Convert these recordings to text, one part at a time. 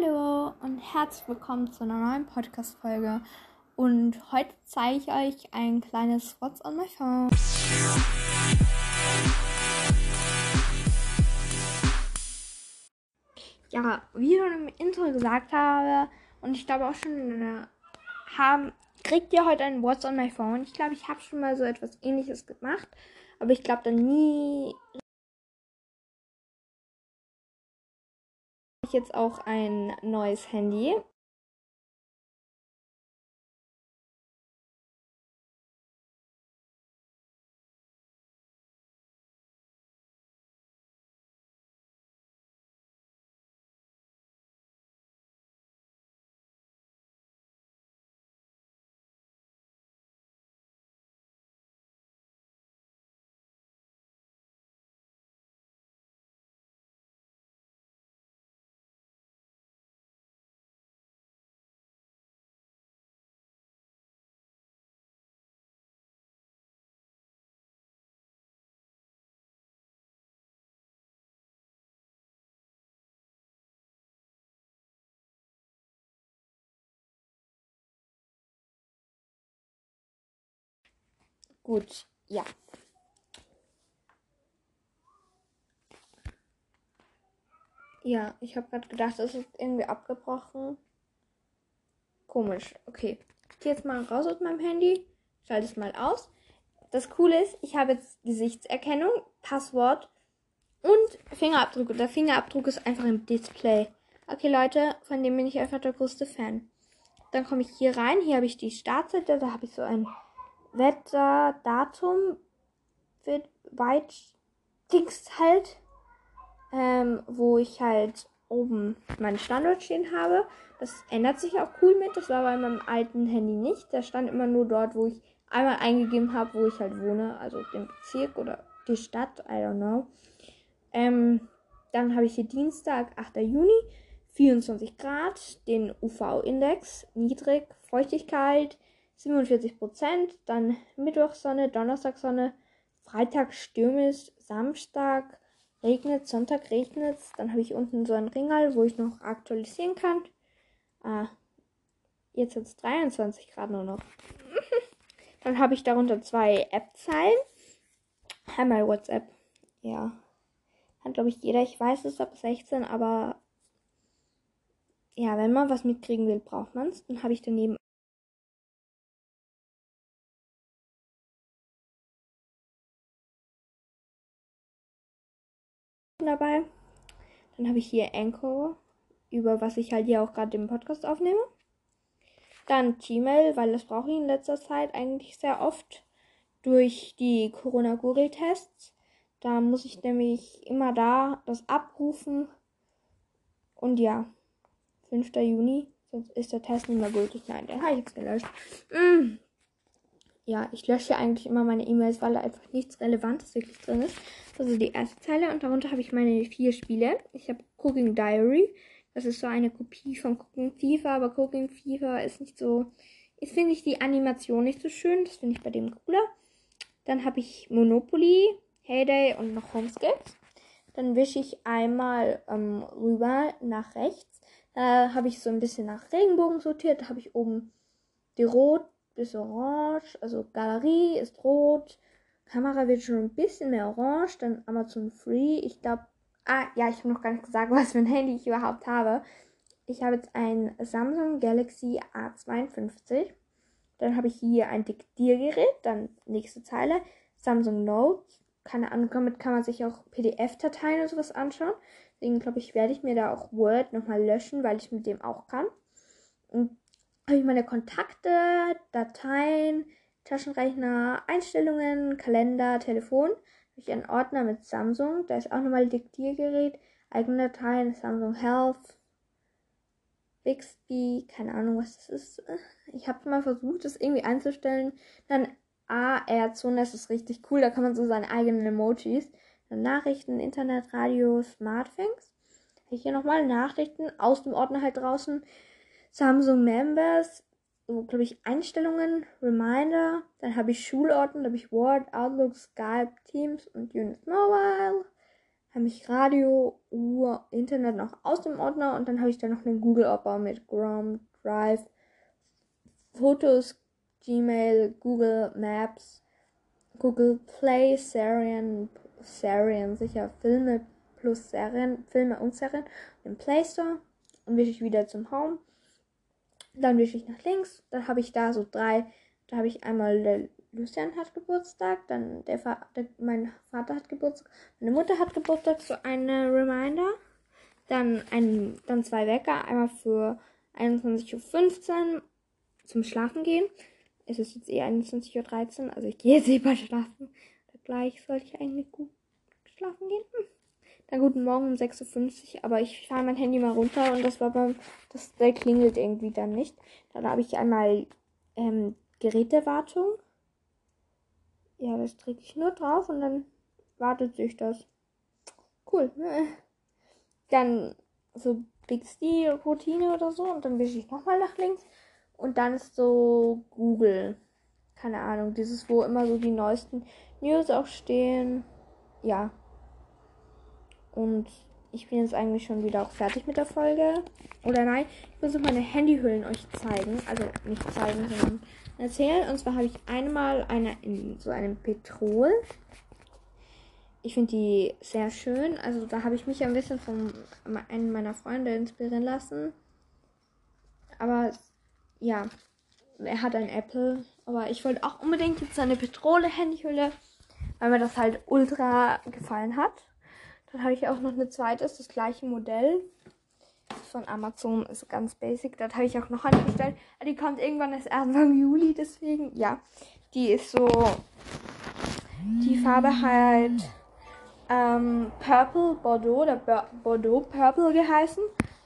Hallo und herzlich willkommen zu einer neuen Podcast-Folge. Und heute zeige ich euch ein kleines What's on my phone. Ja, wie ich schon im Intro gesagt habe, und ich glaube auch schon haben, kriegt ihr heute ein What's on my phone. Ich glaube, ich habe schon mal so etwas ähnliches gemacht, aber ich glaube dann nie ich jetzt auch ein neues Handy. Gut, ja. Ja, ich habe gerade gedacht, es ist irgendwie abgebrochen. Komisch. Okay. Ich gehe jetzt mal raus aus meinem Handy. Schalte es mal aus. Das Coole ist, ich habe jetzt Gesichtserkennung, Passwort und Fingerabdruck. Und der Fingerabdruck ist einfach im Display. Okay, Leute, von dem bin ich einfach der größte Fan. Dann komme ich hier rein. Hier habe ich die Startseite. Da habe ich so ein Wetter, Datum wird weit Dings halt, ähm, wo ich halt oben meinen Standort stehen habe. Das ändert sich auch cool mit. Das war bei meinem alten Handy nicht. Da stand immer nur dort, wo ich einmal eingegeben habe, wo ich halt wohne, also den Bezirk oder die Stadt, I don't know. Ähm, dann habe ich hier Dienstag, 8. Juni, 24 Grad, den UV-Index niedrig, Feuchtigkeit 47 Prozent, dann Mittwochssonne, Donnerstagssonne, Freitag stürmisch, Samstag regnet, Sonntag regnet Dann habe ich unten so ein Ringal, wo ich noch aktualisieren kann. Ah, jetzt sind es 23 Grad nur noch. dann habe ich darunter zwei App-Zeilen. Einmal WhatsApp. Ja. Hat, glaube ich, jeder. Ich weiß es ab 16, aber ja, wenn man was mitkriegen will, braucht man es. Dann habe ich daneben dabei. Dann habe ich hier Anchor, über was ich halt hier auch gerade den Podcast aufnehme. Dann Gmail, weil das brauche ich in letzter Zeit eigentlich sehr oft durch die Corona-Google-Tests. Da muss ich nämlich immer da das abrufen. Und ja, 5. Juni, sonst ist der Test nicht mehr gültig. Nein, den habe ich jetzt gelöscht. Mm ja, ich lösche eigentlich immer meine E-Mails, weil da einfach nichts Relevantes wirklich drin ist. Ist die erste Zeile und darunter habe ich meine vier Spiele. Ich habe Cooking Diary. Das ist so eine Kopie von Cooking FIFA, aber Cooking FIFA ist nicht so. Ist, finde ich, die Animation nicht so schön. Das finde ich bei dem cooler. Dann habe ich Monopoly, Heyday und noch Homeskills. Dann wische ich einmal ähm, rüber nach rechts. Da habe ich so ein bisschen nach Regenbogen sortiert. Da habe ich oben die Rot, bis orange. Also Galerie ist rot. Kamera wird schon ein bisschen mehr orange. Dann Amazon Free. Ich glaube. Ah, ja, ich habe noch gar nicht gesagt, was für ein Handy ich überhaupt habe. Ich habe jetzt ein Samsung Galaxy A52. Dann habe ich hier ein Diktiergerät. Dann nächste Zeile. Samsung Note. Keine Ahnung, damit kann man sich auch PDF-Dateien oder sowas anschauen. Deswegen glaube ich, werde ich mir da auch Word nochmal löschen, weil ich mit dem auch kann. Und habe ich meine Kontakte, Dateien, Taschenrechner, Einstellungen, Kalender, Telefon. Habe ich einen Ordner mit Samsung. Da ist auch nochmal Diktiergerät, eigene Dateien, Samsung Health, Bixby, keine Ahnung, was das ist. Ich habe mal versucht, das irgendwie einzustellen. Dann AR-Zone, das ist richtig cool. Da kann man so seine eigenen Emojis. Dann Nachrichten, Internet, Radio, Smartthings. Habe ich hier nochmal Nachrichten aus dem Ordner halt draußen. Samsung Members, so glaube ich Einstellungen, Reminder, dann habe ich Schulorten, da habe ich Word, Outlook, Skype, Teams und Unit Mobile. habe ich Radio, Uhr, Internet noch aus dem Ordner und dann habe ich da noch einen Google-Ordner mit Chrome, Drive, Fotos, Gmail, Google Maps, Google Play, Serien, Serien, sicher Filme plus Serien, Filme und Serien, im Play Store und ich wieder zum Home. Dann wische ich nach links, dann habe ich da so drei, da habe ich einmal der Lucian hat Geburtstag, dann der, Va der mein Vater hat Geburtstag, meine Mutter hat Geburtstag, so eine Reminder. Dann ein, dann zwei Wecker, einmal für 21.15 Uhr zum Schlafen gehen. Es ist jetzt eh 21.13 Uhr, also ich gehe jetzt eh bald schlafen. Gleich sollte ich eigentlich gut schlafen gehen. Dann guten Morgen um 6.50 Uhr, aber ich fahre mein Handy mal runter und das war beim, das, der klingelt irgendwie dann nicht. Dann habe ich einmal ähm, Gerätewartung. Ja, das drücke ich nur drauf und dann wartet sich das. Cool. Dann so Bixby-Routine oder so und dann wische ich nochmal nach links und dann ist so Google. Keine Ahnung, dieses, wo immer so die neuesten News auch stehen. Ja. Und ich bin jetzt eigentlich schon wieder auch fertig mit der Folge. Oder nein, ich muss meine Handyhüllen euch zeigen. Also nicht zeigen, sondern erzählen. Und zwar habe ich einmal eine in so einem Petrol. Ich finde die sehr schön. Also da habe ich mich ein bisschen von einem meiner Freunde inspirieren lassen. Aber ja, er hat ein Apple. Aber ich wollte auch unbedingt jetzt eine Petrole-Handyhülle, weil mir das halt ultra gefallen hat. Dann habe ich auch noch eine zweite, ist das gleiche Modell. Von Amazon ist ganz basic. Das habe ich auch noch eine bestellt. Die kommt irgendwann erst Anfang Juli, deswegen, ja. Die ist so. Die Farbe halt ähm, Purple Bordeaux oder Bordeaux Purple geheißen.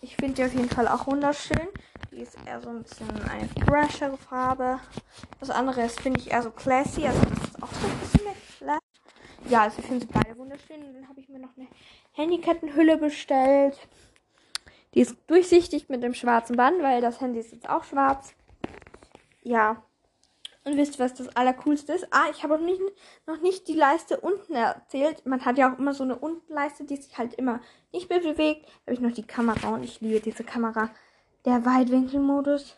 Ich finde die auf jeden Fall auch wunderschön. Die ist eher so ein bisschen eine freshere Farbe. Das andere ist, finde ich, eher so classy. Also das ist auch so ein bisschen flash. Ja, also ich finde sie beide wunderschön. Und dann habe ich mir noch eine Handykettenhülle bestellt. Die ist durchsichtig mit dem schwarzen Band, weil das Handy ist jetzt auch schwarz. Ja. Und wisst ihr, was das Allercoolste ist? Ah, ich habe noch nicht, noch nicht die Leiste unten erzählt. Man hat ja auch immer so eine Untenleiste, die sich halt immer nicht mehr bewegt. Da habe ich noch die Kamera und ich liebe diese Kamera der Weitwinkelmodus.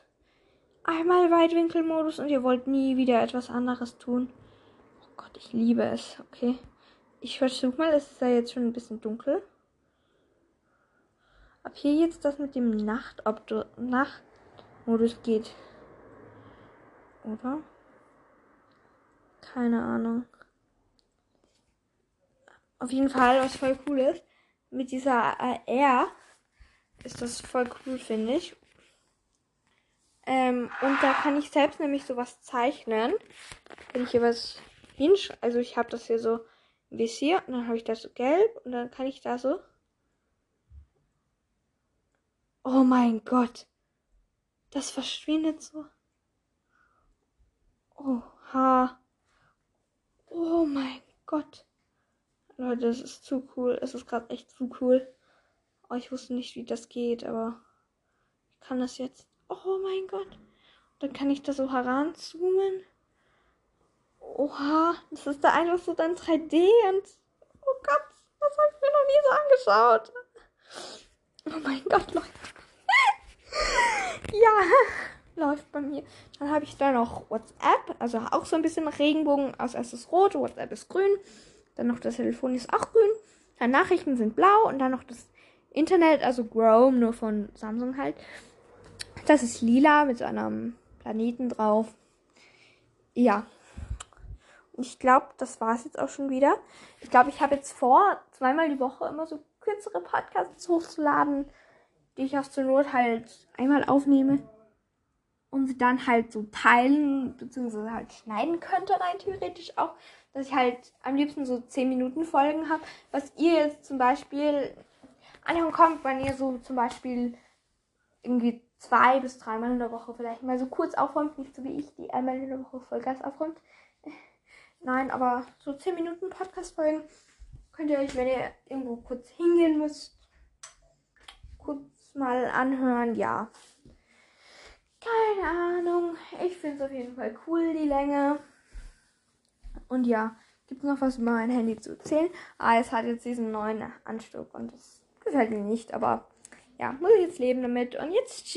Einmal Weitwinkelmodus und ihr wollt nie wieder etwas anderes tun. Gott, ich liebe es. Okay. Ich versuche mal, es ist ja jetzt schon ein bisschen dunkel. Ob hier jetzt das mit dem Nacht, Nachtmodus geht. Oder? Keine Ahnung. Auf jeden Fall, was voll cool ist, mit dieser AR ist das voll cool, finde ich. Ähm, und da kann ich selbst nämlich sowas zeichnen. Wenn ich hier was hinsch... Also ich habe das hier so ein bisschen und dann habe ich das so gelb und dann kann ich da so... Oh mein Gott. Das verschwindet so. Oha. Oh mein Gott. Leute, das ist zu cool. Es ist gerade echt zu cool. Oh, ich wusste nicht, wie das geht, aber ich kann das jetzt. Oh mein Gott. Dann kann ich da so heranzoomen. Oha, das ist da einfach so dann 3D und. Oh Gott, das habe ich mir noch nie so angeschaut. Oh mein Gott, Leute. ja, läuft bei mir. Dann habe ich da noch WhatsApp, also auch so ein bisschen Regenbogen. Als erstes rot, WhatsApp ist grün. Dann noch das Telefon ist auch grün. Dann Nachrichten sind blau und dann noch das Internet, also Chrome, nur von Samsung halt. Das ist lila mit so einem Planeten drauf. Ja. Ich glaube, das war es jetzt auch schon wieder. Ich glaube, ich habe jetzt vor, zweimal die Woche immer so kürzere Podcasts hochzuladen, die ich auf zur Not halt einmal aufnehme und sie dann halt so teilen bzw. halt schneiden könnte rein theoretisch auch, dass ich halt am liebsten so 10 Minuten Folgen habe, was ihr jetzt zum Beispiel Anhörung kommt, wenn ihr so zum Beispiel irgendwie zwei bis dreimal in der Woche vielleicht mal so kurz aufräumt, nicht so wie ich, die einmal in der Woche Vollgas aufräumt. Nein, aber so 10 Minuten Podcast-Folgen könnt ihr euch, wenn ihr irgendwo kurz hingehen müsst, kurz mal anhören. Ja. Keine Ahnung. Ich finde es auf jeden Fall cool, die Länge. Und ja, Gibt es noch was über mein Handy zu erzählen? Ah, es hat jetzt diesen neuen Anstuck und das gefällt mir nicht, aber ja, muss ich jetzt leben damit. Und jetzt tschüss.